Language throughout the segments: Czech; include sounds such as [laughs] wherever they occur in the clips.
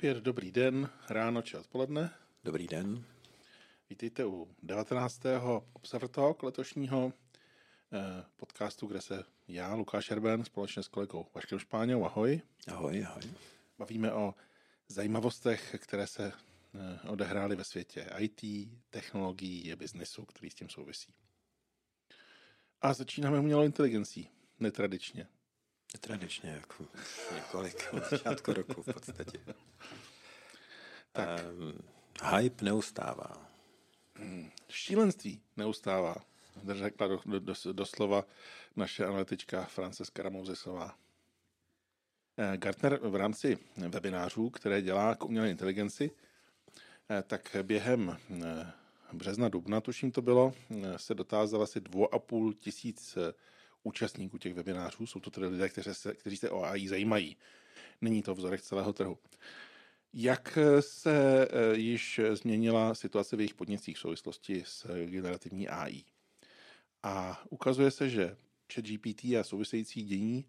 Opět dobrý den, ráno či odpoledne. Dobrý den. Vítejte u 19. Observer Talk letošního eh, podcastu, kde se já, Lukáš Erben, společně s kolegou Vaškem Špáňou, ahoj. Ahoj, ahoj. Bavíme o zajímavostech, které se eh, odehrály ve světě IT, technologií a biznesu, který s tím souvisí. A začínáme umělou inteligencí, netradičně. Netradičně, jako několik od začátku roku v podstatě. Tak. Um, hype neustává. Hmm, šílenství neustává, řekla do, do, do, doslova naše analytička Franceska Ramouzesová. Eh, Gartner v rámci webinářů, které dělá k umělé inteligenci, eh, tak během eh, března, dubna, tuším to bylo, se dotázal asi dvou a půl tisíc účastníků těch webinářů. Jsou to tedy lidé, kteří se, kteří se o AI zajímají. Není to vzorek celého trhu. Jak se již změnila situace v jejich podnicích v souvislosti s generativní AI? A ukazuje se, že ChatGPT a související dění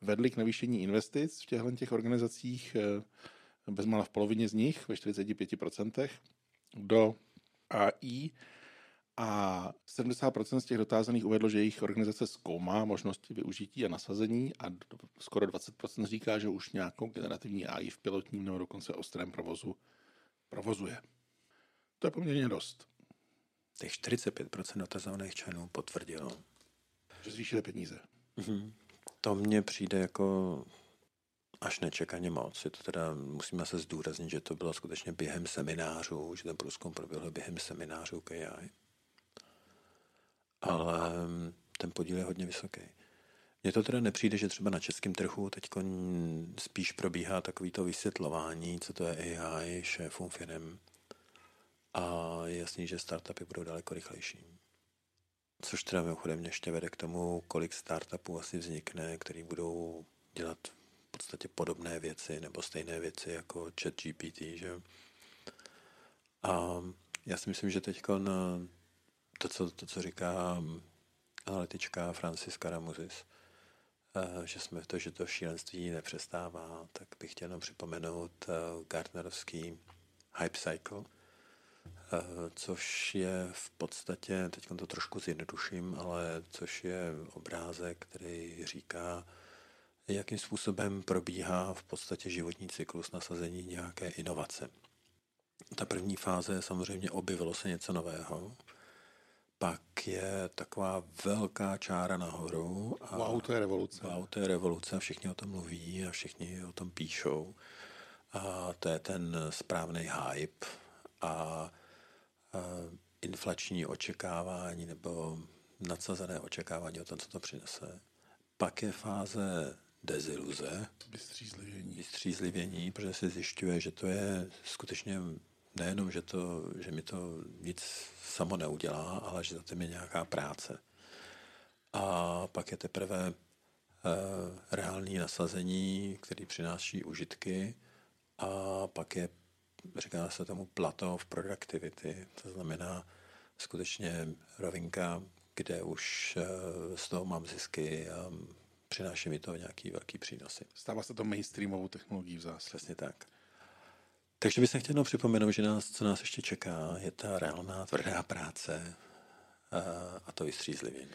vedly k navýšení investic v těchto těch organizacích bezmála v polovině z nich, ve 45%, do AI a 70% z těch dotázaných uvedlo, že jejich organizace zkoumá možnosti využití a nasazení a skoro 20% říká, že už nějakou generativní AI v pilotním nebo dokonce ostrém provozu provozuje. To je poměrně dost. Těch 45% dotazovaných členů potvrdilo. Že zvýšili peníze. Mm-hmm. To mně přijde jako až nečekaně moc. Je to teda, musíme se zdůraznit, že to bylo skutečně během seminářů, že ten průzkum proběhl během seminářů k AI. Ale ten podíl je hodně vysoký. Mně to teda nepřijde, že třeba na českém trhu teď spíš probíhá takovýto vysvětlování, co to je AI šéfům firm. A je jasný, že startupy budou daleko rychlejší. Což teda mimochodem ještě vede k tomu, kolik startupů asi vznikne, který budou dělat podstatě podobné věci nebo stejné věci jako chat GPT, že A já si myslím, že teď to, co, to, co říká analytička Franciska Ramuzis, eh, že jsme to, že to šílenství nepřestává, tak bych chtěl jenom připomenout eh, Gartnerovský hype cycle, eh, což je v podstatě, teď to trošku zjednoduším, ale což je obrázek, který říká, jakým způsobem probíhá v podstatě životní cyklus nasazení nějaké inovace. Ta první fáze samozřejmě objevilo se něco nového, pak je taková velká čára nahoru. A wow, to je revoluce. Wow, to je revoluce a všichni o tom mluví a všichni o tom píšou. A to je ten správný hype a, a inflační očekávání nebo nadsazené očekávání o tom, co to přinese. Pak je fáze deziluze. Vystřízlivění. Vystřízlivění, protože se zjišťuje, že to je skutečně nejenom, že, to, že mi to nic samo neudělá, ale že za tím je nějaká práce. A pak je teprve e, reální nasazení, který přináší užitky a pak je, říká se tomu, plateau of productivity, to znamená skutečně rovinka, kde už e, z toho mám zisky a přináší mi to nějaký velký přínosy. Stává se to mainstreamovou technologií v zásadě. Přesně tak. Takže bych se chtěl připomenout, že nás, co nás ještě čeká, je ta reálná tvrdá práce a, a to vystřízlivění.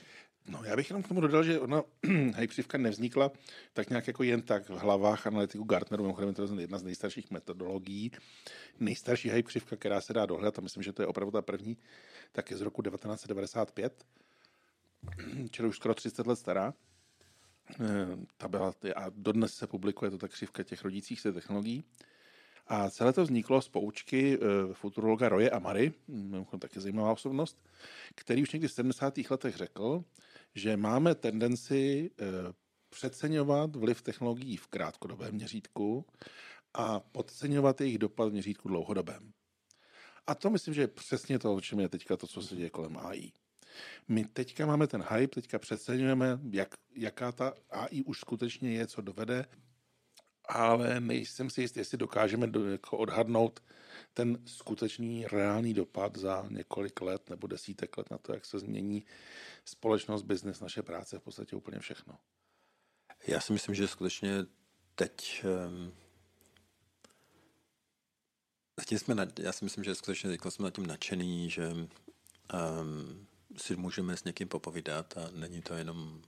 No, já bych jenom k tomu dodal, že ona [clears throat] hypřivka nevznikla tak nějak jako jen tak v hlavách analytiků Gartneru, mimochodem to je jedna z nejstarších metodologií. Nejstarší hypřivka, která se dá dohledat, a myslím, že to je opravdu ta první, tak je z roku 1995, [clears throat] čili už skoro 30 let stará. Eh, ta byla, a dodnes se publikuje to ta křivka těch rodících se technologií. A celé to vzniklo z poučky eh, futurologa Roje Amary, mimochodem taky zajímavá osobnost, který už někdy v 70. letech řekl, že máme tendenci eh, přeceňovat vliv technologií v krátkodobém měřítku a podceňovat jejich dopad v měřítku dlouhodobém. A to myslím, že je přesně to, o čem je teďka to, co se děje kolem AI. My teďka máme ten hype, teďka přeceňujeme, jak, jaká ta AI už skutečně je, co dovede, ale nejsem si jistý, jestli dokážeme do, jako odhadnout ten skutečný reálný dopad za několik let nebo desítek let na to, jak se změní společnost, biznes, naše práce, v podstatě úplně všechno. Já si myslím, že skutečně teď um, Zatím jsme, nad, já si myslím, že skutečně jako jsme nad tím nadšený, že um, si můžeme s někým popovídat a není to jenom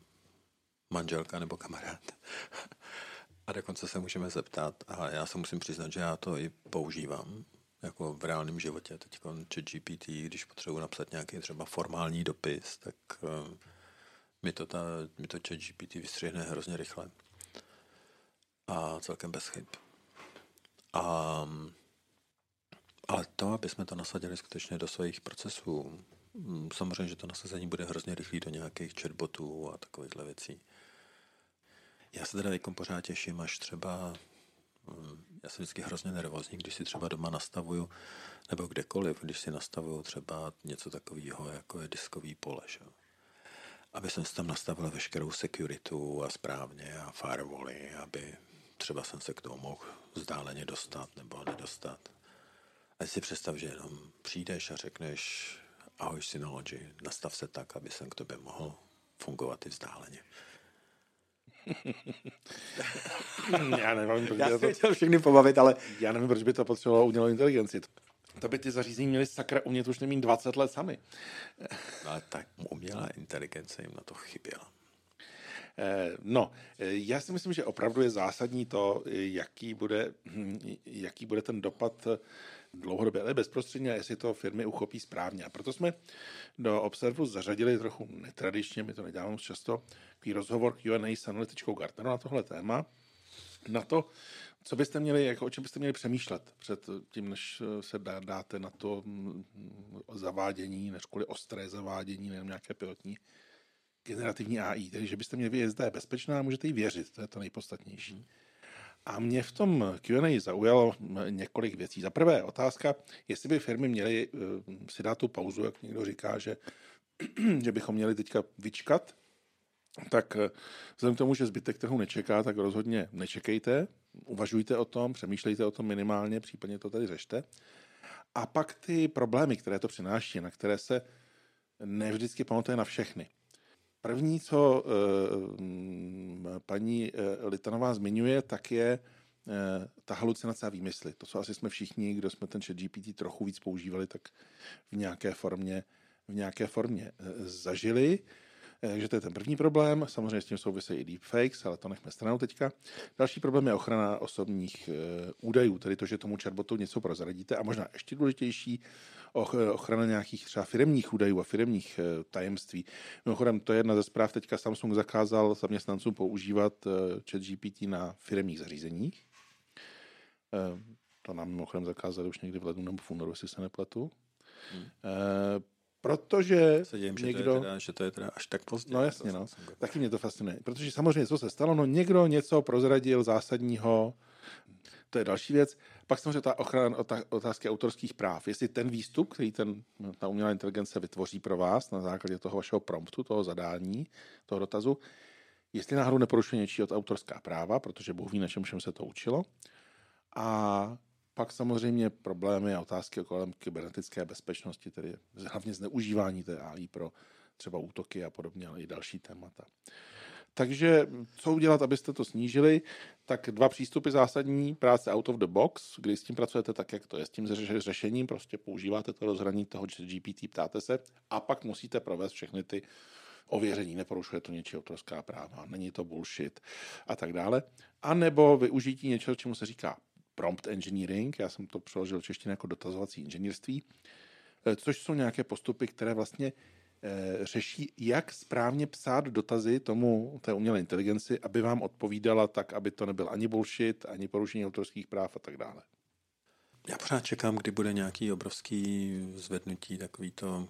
manželka nebo kamarád. [laughs] a dokonce se můžeme zeptat a já se musím přiznat, že já to i používám jako v reálném životě. Teď chat GPT, když potřebuji napsat nějaký třeba formální dopis, tak uh, mi to, ta, mi to chat GPT vystřihne hrozně rychle. A celkem bez chyb. A, ale to, aby jsme to nasadili skutečně do svých procesů, mm, samozřejmě, že to nasazení bude hrozně rychlý do nějakých chatbotů a takovýchhle věcí. Já se teda teď pořád těším, až třeba mm, já jsem vždycky hrozně nervózní, když si třeba doma nastavuju, nebo kdekoliv, když si nastavuju třeba něco takového, jako je diskový pole, že? aby jsem si tam nastavil veškerou securitu a správně a firewally, aby třeba jsem se k tomu mohl vzdáleně dostat nebo nedostat. A si představ, že jenom přijdeš a řekneš ahoj Synology, nastav se tak, aby jsem k tobě mohl fungovat i vzdáleně. [laughs] já nevím, proč já by to všechny pobavit, ale... Já nevím, proč by to potřebovalo umělou inteligenci. To by ty zařízení měly sakra umět už nemít 20 let sami. No, [laughs] ale tak umělá inteligence jim na to chyběla. Eh, no, eh, já si myslím, že opravdu je zásadní to, jaký bude, hm, jaký bude ten dopad dlouhodobě, ale bezprostředně, jestli to firmy uchopí správně. A proto jsme do Observu zařadili trochu netradičně, my to neděláme často, takový rozhovor Q&A s analytičkou Gartner na tohle téma, na to, co byste měli, jako, o čem byste měli přemýšlet před tím, než se dá, dáte na to mm, zavádění, než kvůli ostré zavádění, nebo nějaké pilotní generativní AI, tedy že byste měli vědět, zda je bezpečná a můžete jí věřit, to je to nejpodstatnější. A mě v tom Q&A zaujalo několik věcí. Za prvé otázka, jestli by firmy měly eh, si dát tu pauzu, jak někdo říká, že, [clears throat] že bychom měli teďka vyčkat, tak eh, vzhledem k tomu, že zbytek trhu nečeká, tak rozhodně nečekejte, uvažujte o tom, přemýšlejte o tom minimálně, případně to tady řešte. A pak ty problémy, které to přináší, na které se nevždycky pamatuje na všechny. První, co uh, paní uh, Litanová zmiňuje, tak je uh, ta halucinace a výmysly. To, co asi jsme všichni, kdo jsme ten chat GPT trochu víc používali, tak v nějaké formě, v nějaké formě zažili. Takže to je ten první problém. Samozřejmě s tím souvisí i deepfakes, ale to nechme stranou teďka. Další problém je ochrana osobních údajů, tedy to, že tomu chatbotu něco prozradíte. A možná ještě důležitější, ochrana nějakých třeba firmních údajů a firmních eh, tajemství. Mimochodem, to je jedna ze zpráv, teďka Samsung zakázal zaměstnancům používat eh, chat GPT na firmních zařízeních. Eh, to nám mimochodem zakázali už někdy v lednu nebo v únoru, jestli se nepletu. Hmm. Protože se dějím, někdo... Že to, je teda, že to je teda až tak pozdě. No jasně, no. Taky mě to fascinuje. Protože samozřejmě, co se stalo, no někdo něco prozradil zásadního, to je další věc. Pak samozřejmě ta ochrana otázky autorských práv. Jestli ten výstup, který ten, ta umělá inteligence vytvoří pro vás na základě toho vašeho promptu, toho zadání, toho dotazu, jestli náhodou neporušuje něčí od autorská práva, protože Bůh ví, na čem všem se to učilo. A pak samozřejmě problémy a otázky kolem kybernetické bezpečnosti, tedy hlavně zneužívání té AI pro třeba útoky a podobně, ale i další témata. Takže co udělat, abyste to snížili? Tak dva přístupy zásadní, práce out of the box, kdy s tím pracujete tak, jak to je, s tím řešením, prostě používáte to rozhraní toho GPT, ptáte se a pak musíte provést všechny ty ověření, neporušuje to něčí autorská práva, není to bullshit a tak dále. A nebo využití něčeho, čemu se říká prompt engineering, já jsem to přeložil češtině jako dotazovací inženýrství, eh, což jsou nějaké postupy, které vlastně Eh, řeší, jak správně psát dotazy tomu té umělé inteligenci, aby vám odpovídala tak, aby to nebyl ani bullshit, ani porušení autorských práv a tak dále. Já pořád čekám, kdy bude nějaký obrovský zvednutí takový to,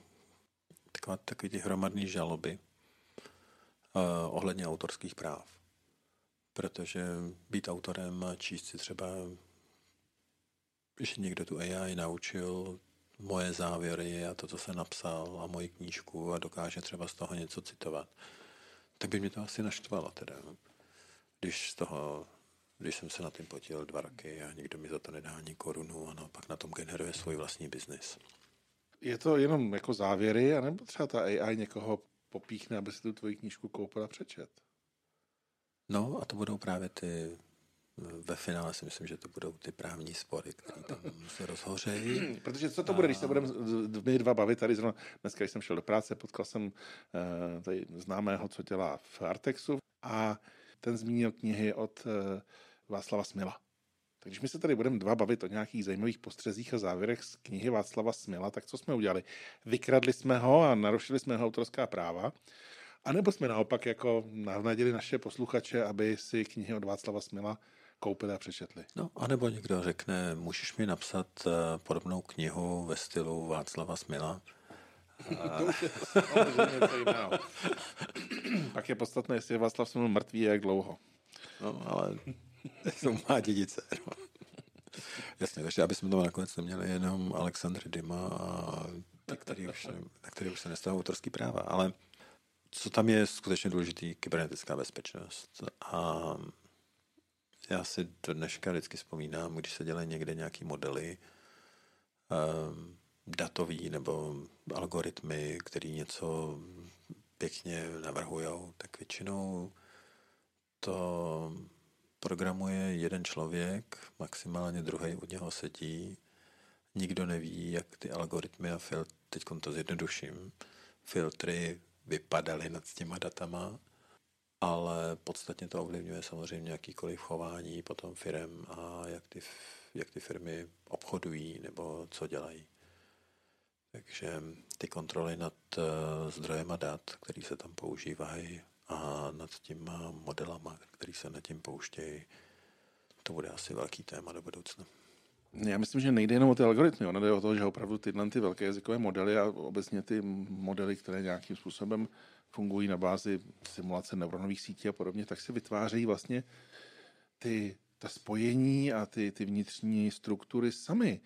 taková, takový ty hromadný žaloby uh, ohledně autorských práv. Protože být autorem a číst si třeba, že někdo tu AI naučil moje závěry a to, co se napsal a moji knížku a dokáže třeba z toho něco citovat, tak by mě to asi naštvalo teda. Když z toho, když jsem se na tím potil dva roky a nikdo mi za to nedá ani korunu a naopak na tom generuje svůj vlastní biznis. Je to jenom jako závěry, anebo třeba ta AI někoho popíchne, aby si tu tvoji knížku koupil a přečet? No a to budou právě ty ve finále si myslím, že to budou ty právní spory, které tam se rozhořejí. [clears throat] Protože co to bude, když se budeme my dva bavit tady zrovna, dneska, když jsem šel do práce, potkal jsem uh, tady známého, co dělá v Artexu a ten zmínil knihy od uh, Václava Smila. Takže my se tady budeme dva bavit o nějakých zajímavých postřezích a závěrech z knihy Václava Smila, tak co jsme udělali? Vykradli jsme ho a narušili jsme jeho autorská práva, a nebo jsme naopak jako navnadili naše posluchače, aby si knihy od Václava Smila koupili a přečetli. No, anebo někdo řekne, můžeš mi napsat uh, podobnou knihu ve stylu Václava Smila. [laughs] to už je něco jiného. Pak je podstatné, jestli je Václav Smil mrtvý a jak dlouho. No, ale to má dědice. No. Jasně, takže aby jsme to nakonec neměli jenom Aleksandr Dima, a na který už, na který už se nestává autorský práva. Ale co tam je skutečně důležitý, kybernetická bezpečnost. A já si do dneška vždycky vzpomínám, když se dělají někde nějaký modely um, datový nebo algoritmy, který něco pěkně navrhují, tak většinou to programuje jeden člověk, maximálně druhý od něho sedí. Nikdo neví, jak ty algoritmy a filtry, teď to zjednoduším, filtry vypadaly nad těma datama ale podstatně to ovlivňuje samozřejmě jakýkoliv chování potom firm a jak ty, jak ty firmy obchodují nebo co dělají. Takže ty kontroly nad uh, zdrojema dat, které se tam používají a nad těma modelama, které se nad tím pouštějí, to bude asi velký téma do budoucna. Já myslím, že nejde jenom o ty algoritmy, ono jde o to, že opravdu tyhle ty velké jazykové modely a obecně ty modely, které nějakým způsobem fungují na bázi simulace neuronových sítí a podobně, tak se vytvářejí vlastně ty, ta spojení a ty, ty vnitřní struktury sami,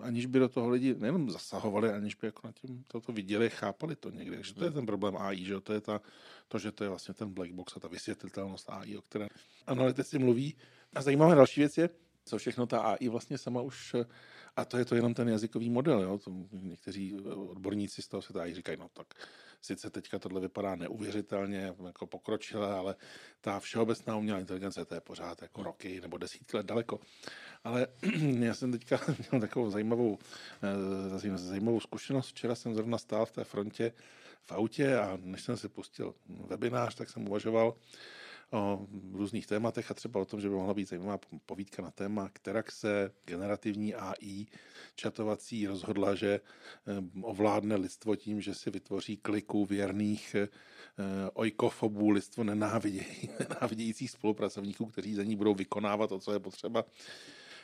aniž by do toho lidi nejenom zasahovali, aniž by jako na tím toto viděli, chápali to někde. Že to je ten problém AI, že to je ta, to, že to je vlastně ten black box a ta vysvětlitelnost AI, o které analytici mluví. A zajímavá další věc je, co všechno ta AI vlastně sama už, a to je to jenom ten jazykový model, jo? To někteří odborníci z toho se tady říkají, no tak sice teďka tohle vypadá neuvěřitelně jako pokročilé, ale ta všeobecná umělá inteligence, to je pořád jako roky nebo desítky let daleko. Ale [clears throat] já jsem teďka [laughs] měl takovou zajímavou, eh, zajímavou zkušenost. Včera jsem zrovna stál v té frontě v autě a než jsem si pustil webinář, tak jsem uvažoval, o různých tématech a třeba o tom, že by mohla být zajímavá povídka na téma, která se generativní AI čatovací rozhodla, že eh, ovládne lidstvo tím, že si vytvoří kliku věrných eh, ojkofobů, lidstvo nenávidějí, [laughs] nenávidějících spolupracovníků, kteří za ní budou vykonávat to, co je potřeba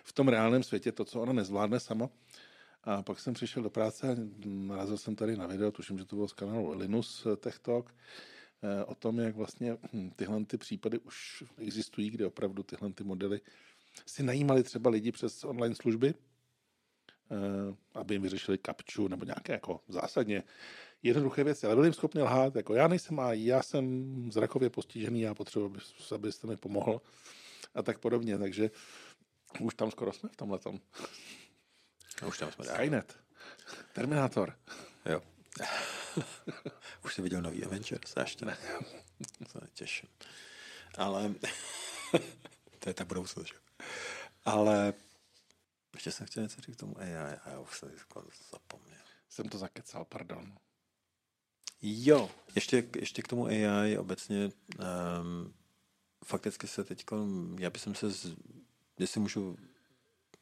v tom reálném světě, to, co ona nezvládne sama. A pak jsem přišel do práce narazil jsem tady na video, tuším, že to bylo z kanálu Linus Tech Talk, Eh, o tom, jak vlastně hm, tyhle ty případy už existují, kde opravdu tyhle ty modely si najímali třeba lidi přes online služby, eh, aby jim vyřešili kapču nebo nějaké jako zásadně jednoduché věci, ale byli jim schopni lhát, jako já nejsem a já jsem zrakově postižený, já potřebuji, abyste mi pomohl a tak podobně, takže už tam skoro jsme v tomhle tom. Už tam jsme. Skynet. Terminátor. Jo. [laughs] Už jsi viděl nový Avengers? Ještě ne. [laughs] Se těším. Ale [laughs] to je ta budoucnost, že? Ale ještě jsem chtěl něco říct k tomu AI a já už jsem to zapomněl. Jsem to zakecal, pardon. Jo, ještě, ještě k tomu AI obecně um, fakticky se teď, já bych se, z, jestli můžu,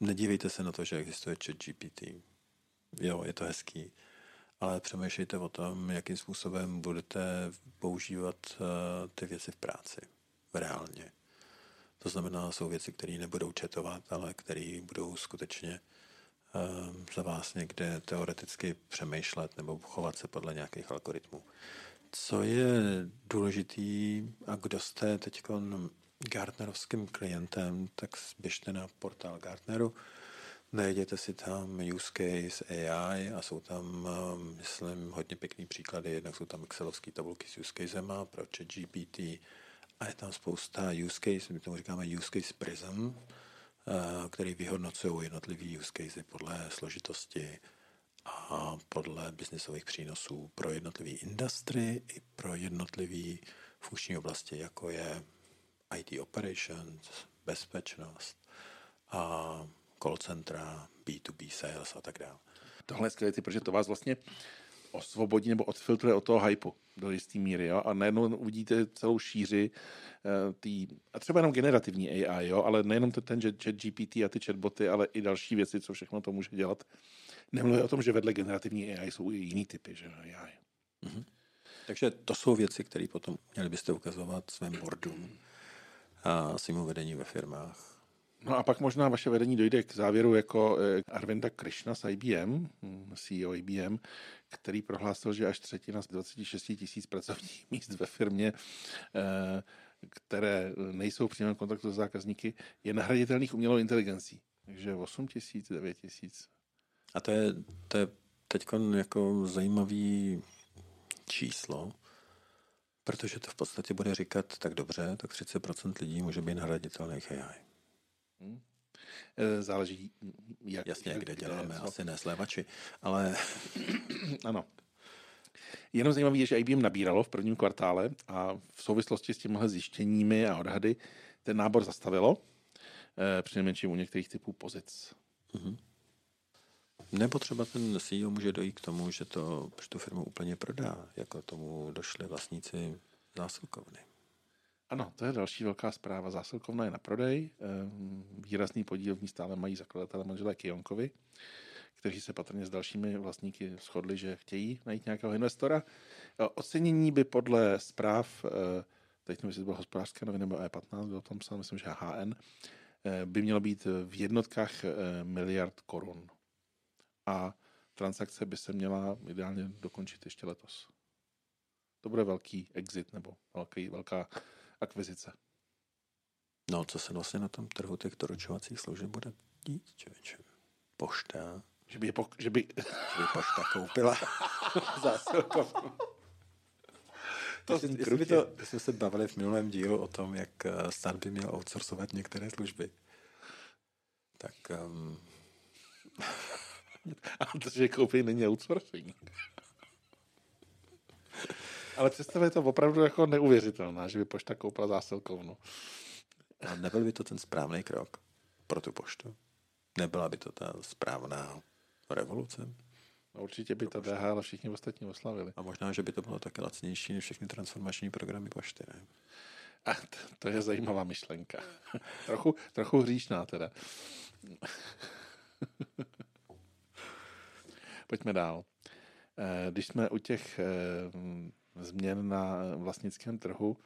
nedívejte se na to, že existuje chat GPT. Jo, je to hezký ale přemýšlejte o tom, jakým způsobem budete používat uh, ty věci v práci, reálně. To znamená, jsou věci, které nebudou četovat, ale které budou skutečně uh, za vás někde teoreticky přemýšlet nebo chovat se podle nějakých algoritmů. Co je důležitý a kdo jste teď Gartnerovským klientem, tak běžte na portál Gartneru, Najděte si tam use case AI a jsou tam, um, myslím, hodně pěkný příklady. Jednak jsou tam excelovské tabulky s use casema pro chat GPT a je tam spousta use case, my tomu říkáme use case prism, uh, který vyhodnocují jednotlivý use case podle složitosti a podle biznisových přínosů pro jednotlivý industry i pro jednotlivý funkční oblasti, jako je IT operations, bezpečnost a call centra, B2B sales a tak dále. Tohle je skvělé, protože to vás vlastně osvobodí nebo odfiltruje od toho hypu do jisté míry. Jo? A najednou uvidíte celou šíři uh, tý, a třeba jenom generativní AI, jo? ale nejenom ten chat GPT a ty chatboty, ale i další věci, co všechno to může dělat. Nemluvím o tom, že vedle generativní AI jsou i jiný typy že AI. Mm-hmm. Takže to jsou věci, které potom měli byste ukazovat svým boardům a svým vedení ve firmách. No a pak možná vaše vedení dojde k závěru jako eh, Arvinda Krishna z IBM, hm, CEO IBM, který prohlásil, že až třetina z 26 tisíc pracovních [laughs] míst ve firmě, eh, které nejsou v přímém kontaktu s zákazníky, je nahraditelných umělou inteligencí. Takže 8 tisíc, 9 tisíc. A to je, to je teď jako zajímavý číslo, protože to v podstatě bude říkat tak dobře, tak 30% lidí může být nahraditelných AI. Hmm. Eh, záleží, jak... Jasně, jak, kde děláme, co? asi ne slevači, ale... [clears throat] ano. Jenom zajímavé je, že IBM nabíralo v prvním kvartále a v souvislosti s těmihle zjištěními a odhady ten nábor zastavilo, eh, přinejmenším u některých typů pozic. Mm-hmm. Nebo třeba ten CEO může dojít k tomu, že, to, že tu firmu úplně prodá, jako tomu došli vlastníci zásilkovny. Ano, to je další velká zpráva. Zásilkovna je na prodej. Ehm, výrazný podíl v ní stále mají zakladatelé manželé Kionkovi, kteří se patrně s dalšími vlastníky shodli, že chtějí najít nějakého investora. E, ocenění by podle zpráv, e, teď nevím, jestli to bylo hospodářské noviny nebo E15, bylo tam psáno, myslím, že HN, e, by mělo být v jednotkách miliard korun. A transakce by se měla ideálně dokončit ještě letos. To bude velký exit nebo velký, velká akvizice. No, co se vlastně na tom trhu těch doručovacích služeb bude dít, člověče? Pošta. Že by, je po, že by... že by pošta koupila [laughs] zásilkovku. To, jestli, by to, jsme se bavili v minulém dílu o tom, jak eh, stát by měl outsourcovat některé služby. Tak... Um... [laughs] A to, že koupí, není outsourcing. [laughs] Ale představa je to opravdu jako neuvěřitelná, že by pošta koupila zásilkovnu. A nebyl by to ten správný krok pro tu poštu? Nebyla by to ta správná revoluce? No určitě by to DH, ale všichni ostatní oslavili. A možná, že by to bylo také lacnější než všechny transformační programy pošty, ne? A to, to je zajímavá myšlenka. [laughs] trochu, trochu hříšná teda. [laughs] Pojďme dál. Eh, když jsme u těch eh, změn na vlastnickém trhu.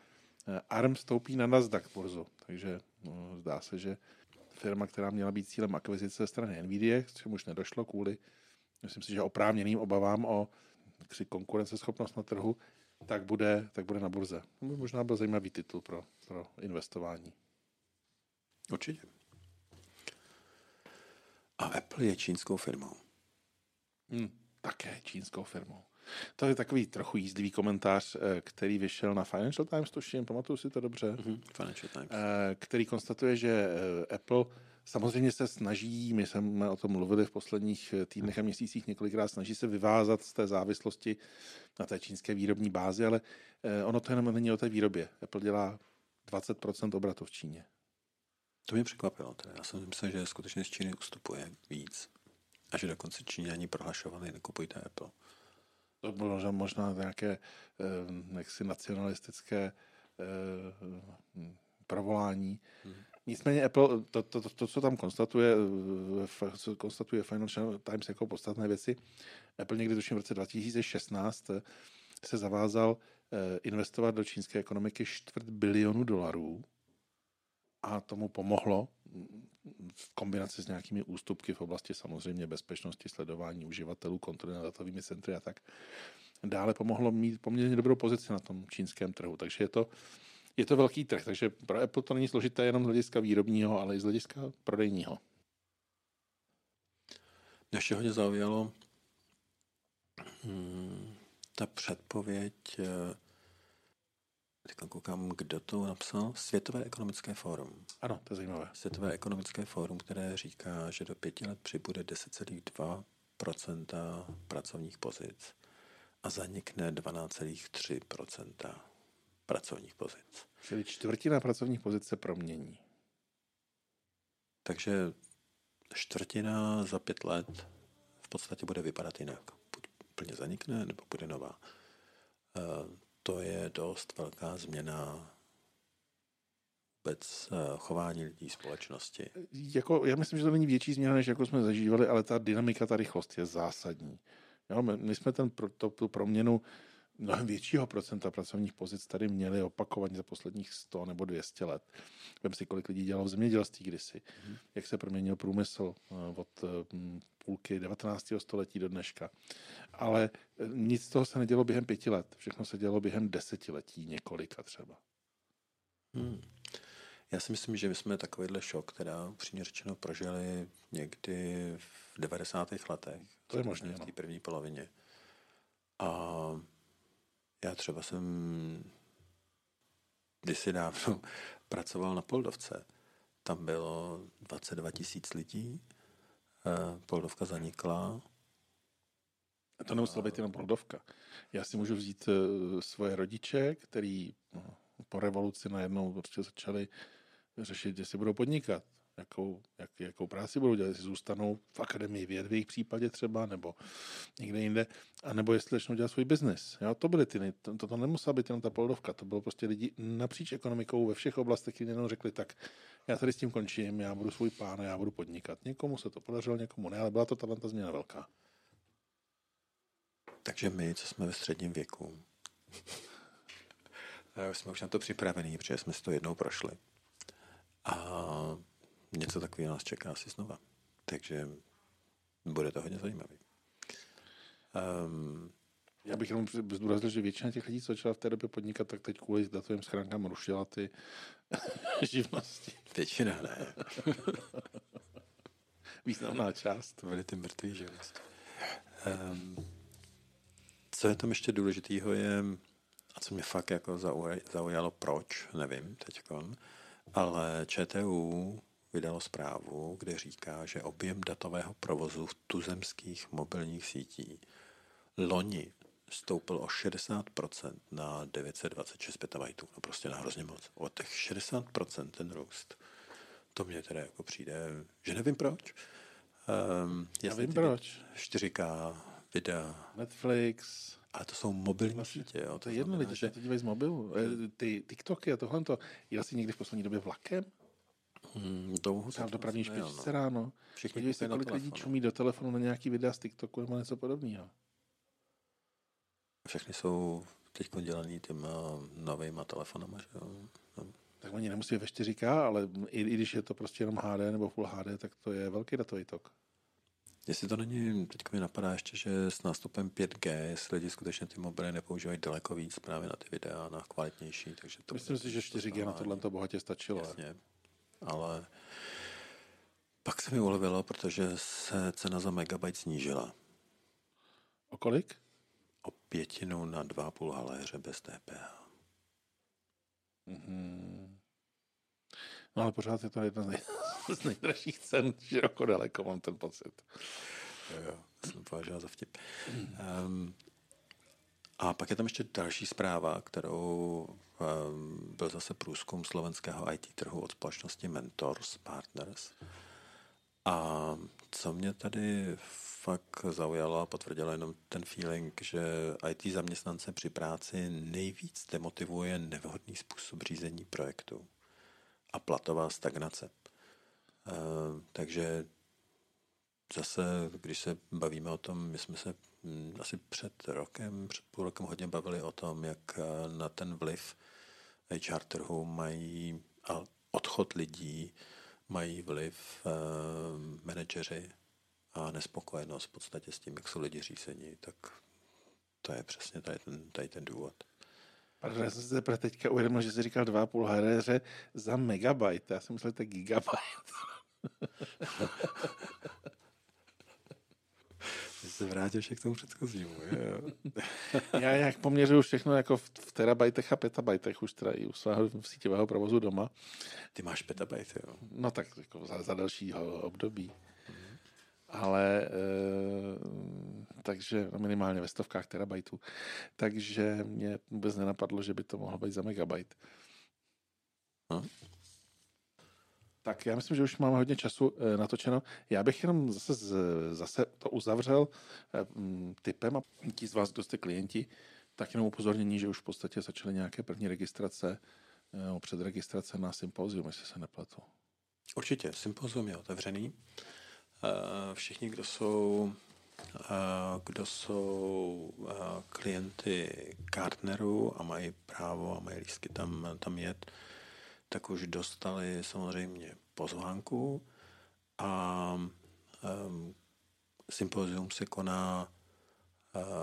Eh, ARM stoupí na Nasdaq burzu, takže no, zdá se, že firma, která měla být cílem akvizice ze strany NVIDIA, k čemu už nedošlo kvůli, myslím si, že oprávněným obavám o ksi, konkurenceschopnost na trhu, tak bude, tak bude na burze. To by možná byl zajímavý titul pro, pro investování. Určitě. A Apple je čínskou firmou. Hmm, také čínskou firmou. To je takový trochu jízdivý komentář, eh, který vyšel na Financial Times, tuším, pamatuju si to dobře. Mm-hmm, Financial Times. Eh, který konstatuje, že eh, Apple samozřejmě se snaží, my jsme o tom mluvili v posledních týdnech a měsících několikrát, snaží se vyvázat z té závislosti na té čínské výrobní bázi, ale ono to jenom není o té výrobě. Apple dělá 20% obratu v Číně. To mě překvapilo. Teda. Já jsem myslel, že skutečně z Číny ustupuje víc. A že dokonce Číňani prohlašovali, nekupujte Apple to bylo možná nějaké eh, jaksi nacionalistické eh, provolání. Hmm. Nicméně Apple, to, to, to, to, co tam konstatuje, eh, co konstatuje Financial Times jako podstatné věci, Apple někdy tuším v roce 2016 se zavázal investovat do čínské ekonomiky čtvrt bilionu dolarů a tomu pomohlo v kombinaci s nějakými ústupky v oblasti samozřejmě bezpečnosti, sledování uživatelů, kontroly nad datovými centry a tak. Dále pomohlo mít poměrně dobrou pozici na tom čínském trhu, takže je to, je to velký trh, takže pro Apple to není složité jenom z hlediska výrobního, ale i z hlediska prodejního. Mě ještě hodně zaujalo hmm, ta předpověď eh, Teď koukám, kdo to napsal. Světové ekonomické fórum. Ano, to je zajímavé. Světové ekonomické fórum, které říká, že do pěti let přibude 10,2% pracovních pozic a zanikne 12,3% pracovních pozic. Čili čtvrtina pracovních pozic se promění. Takže čtvrtina za pět let v podstatě bude vypadat jinak. Buď úplně zanikne, nebo bude nová. To je dost velká změna vůbec eh, chování lidí, společnosti. Jako, já myslím, že to není větší změna, než jako jsme zažívali, ale ta dynamika, ta rychlost je zásadní. Jo, my, my jsme ten, to, tu proměnu mnohem většího procenta pracovních pozic tady měli opakovaně za posledních 100 nebo 200 let. Vem si, kolik lidí dělalo v zemědělství kdysi, mm. jak se proměnil průmysl eh, od eh, půlky 19. století do dneška. Ale eh, nic z toho se nedělo během pěti let. Všechno se dělo během desetiletí, několika třeba. Hmm. Já si myslím, že my jsme takovýhle šok, která upřímně řečeno prožili někdy v 90. letech. To je možné. V té první polovině. A já třeba jsem kdysi dávno [laughs] pracoval na Poldovce. Tam bylo 22 tisíc lidí, eh, Poldovka zanikla. A to nemuselo být jenom Poldovka. Já si můžu vzít eh, svoje rodiče, který no, po revoluci najednou prostě začali řešit, jestli budou podnikat jakou, jak, jakou práci budou dělat, jestli zůstanou v akademii věd v jejich případě třeba, nebo někde jinde, a nebo jestli začnou dělat svůj biznis. To byly ty, to, to, to nemusela být jenom ta poldovka, to bylo prostě lidi napříč ekonomikou ve všech oblastech, kteří jenom řekli, tak já tady s tím končím, já budu svůj pán, já budu podnikat. Někomu se to podařilo, někomu ne, ale byla to ta změna velká. Takže my, co jsme ve středním věku, [laughs] jsme už na to připravení, protože jsme si to jednou prošli. A něco takového nás čeká asi znova. Takže bude to hodně zajímavý. Um, já bych jenom zdůraznil, že většina těch lidí, co začala v té době podnikat, tak teď kvůli datovým schránkám rušila ty [laughs] živnosti. Většina ne. [laughs] Významná část. To byly ty mrtvý živnosti. Um, co je tam ještě důležitého je, a co mě fakt jako zaujalo, proč, nevím teď, ale ČTU vydalo zprávu, kde říká, že objem datového provozu v tuzemských mobilních sítí loni stoupil o 60% na 926 petabajtů. No prostě na hrozně moc. O těch 60% ten růst. To mě teda jako přijde, že nevím proč. Um, Já vím proč. 4K, videa. Netflix. Ale to jsou mobilní vlastně, sítě, jo. To, to je jedno, lidi že... to dívají z mobilu. Ty TikToky a tohle to. Jel jsi někdy v poslední době vlakem? Hmm, dlouho Třeba v dopravní špičce no. ráno. Všichni Podívej se, kolik lidí čumí do telefonu na nějaký videa z TikToku nebo něco podobného. Všechny jsou teď dělaný těma novýma telefonama, že jo? No. Tak oni nemusí ve 4K, ale i, i, když je to prostě jenom HD nebo Full HD, tak to je velký datový tok. Jestli to není, teď mi napadá ještě, že s nástupem 5G, jestli lidi skutečně ty mobily nepoužívají daleko víc právě na ty videa, na kvalitnější. Takže to Myslím si, že 4G na tohle to bohatě stačilo. Jasně ale pak se mi ulevilo, protože se cena za megabyte snížila. O kolik? O pětinu na 2,5 haléře bez DPH. Mm-hmm. No ale pořád je to jedna z, nej- [laughs] z nejdražších cen široko daleko, mám ten pocit. Jo, jo, jsem považoval za vtip. Um, a pak je tam ještě další zpráva, kterou byl zase průzkum slovenského IT trhu od společnosti Mentors Partners. A co mě tady fakt zaujalo a potvrdilo jenom ten feeling, že IT zaměstnance při práci nejvíc demotivuje nevhodný způsob řízení projektu a platová stagnace. Uh, takže zase, když se bavíme o tom, my jsme se hm, asi před rokem, před půl rokem hodně bavili o tom, jak eh, na ten vliv HR trhu mají a odchod lidí mají vliv uh, manažeři a nespokojenost v podstatě s tím, jak jsou lidi řízení, tak to je přesně tady ten, tady ten důvod. Pardon, já jsem se teprve teďka uvědomil, že jsi říkal 2,5 HRR za megabyte. Já jsem myslel, že to je gigabyte. [laughs] se vrátil ještě k tomu předchozímu. [laughs] Já jak poměřuju všechno jako v, v terabajtech a petabajtech už teda i u svého síťového provozu doma. Ty máš petabajty, jo? No tak jako za, za dalšího období. Mm. Ale e, takže minimálně ve stovkách terabajtů. Takže mě vůbec nenapadlo, že by to mohlo být za megabyte. No. Tak já myslím, že už máme hodně času e, natočeno. Já bych jenom zase, z, zase to uzavřel e, typem a ti z vás, kdo jste klienti, tak jenom upozornění, že už v podstatě začaly nějaké první registrace, e, předregistrace na sympozium, jestli se nepletu. Určitě, sympozium je otevřený. Všichni, kdo jsou, kdo jsou klienty Gartneru a mají právo a mají lístky tam, tam jet, tak už dostali samozřejmě pozvánku a um, sympozium se koná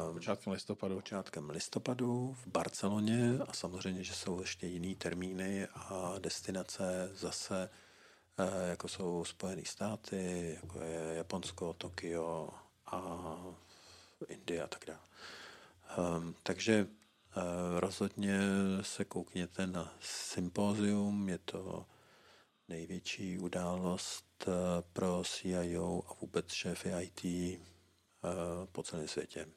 um, počátkem listopadu. Počátkem listopadu v Barceloně a samozřejmě, že jsou ještě jiný termíny a destinace zase, uh, jako jsou Spojené státy, jako je Japonsko, Tokio a Indie a tak dále. Um, takže rozhodně se koukněte na sympózium, je to největší událost eh, pro CIO a vůbec šéfy IT eh, po celém světě.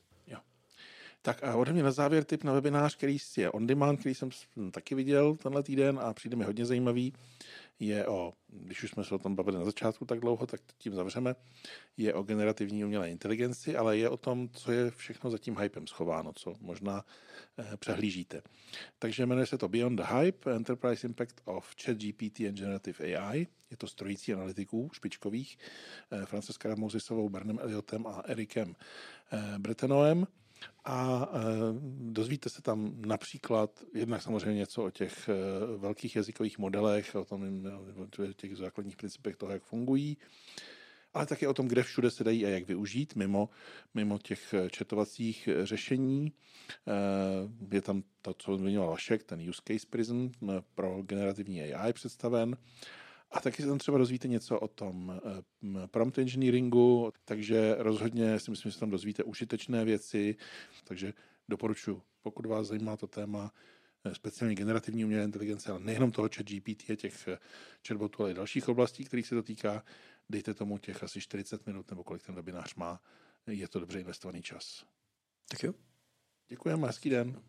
Tak a ode mě na závěr tip na webinář, který je on demand, který jsem taky viděl tenhle týden a přijde mi hodně zajímavý je o, když už jsme se o tom bavili na začátku tak dlouho, tak tím zavřeme, je o generativní umělé inteligenci, ale je o tom, co je všechno za tím hypem schováno, co možná eh, přehlížíte. Takže jmenuje se to Beyond the Hype, Enterprise Impact of ChatGPT and Generative AI. Je to strojící analytiků špičkových, eh, Francesca Mosisovou, Barnem Elliotem a Erikem eh, Bretenoem. A e, dozvíte se tam například jednak samozřejmě něco o těch e, velkých jazykových modelech, o tom o těch základních principech toho, jak fungují, ale také o tom, kde všude se dají a jak využít mimo, mimo těch četovacích řešení. Je tam to, co zmiňoval Vašek, ten use case prism pro generativní AI představen. A taky se tam třeba dozvíte něco o tom eh, prompt engineeringu, takže rozhodně si myslím, že se tam dozvíte užitečné věci, takže doporučuji, pokud vás zajímá to téma, eh, speciálně generativní umělé inteligence, ale nejenom toho chat GPT a těch eh, chatbotů, ale i dalších oblastí, kterých se to týká, dejte tomu těch asi 40 minut nebo kolik ten webinář má, je to dobře investovaný čas. Tak jo. Děkujeme, hezký den.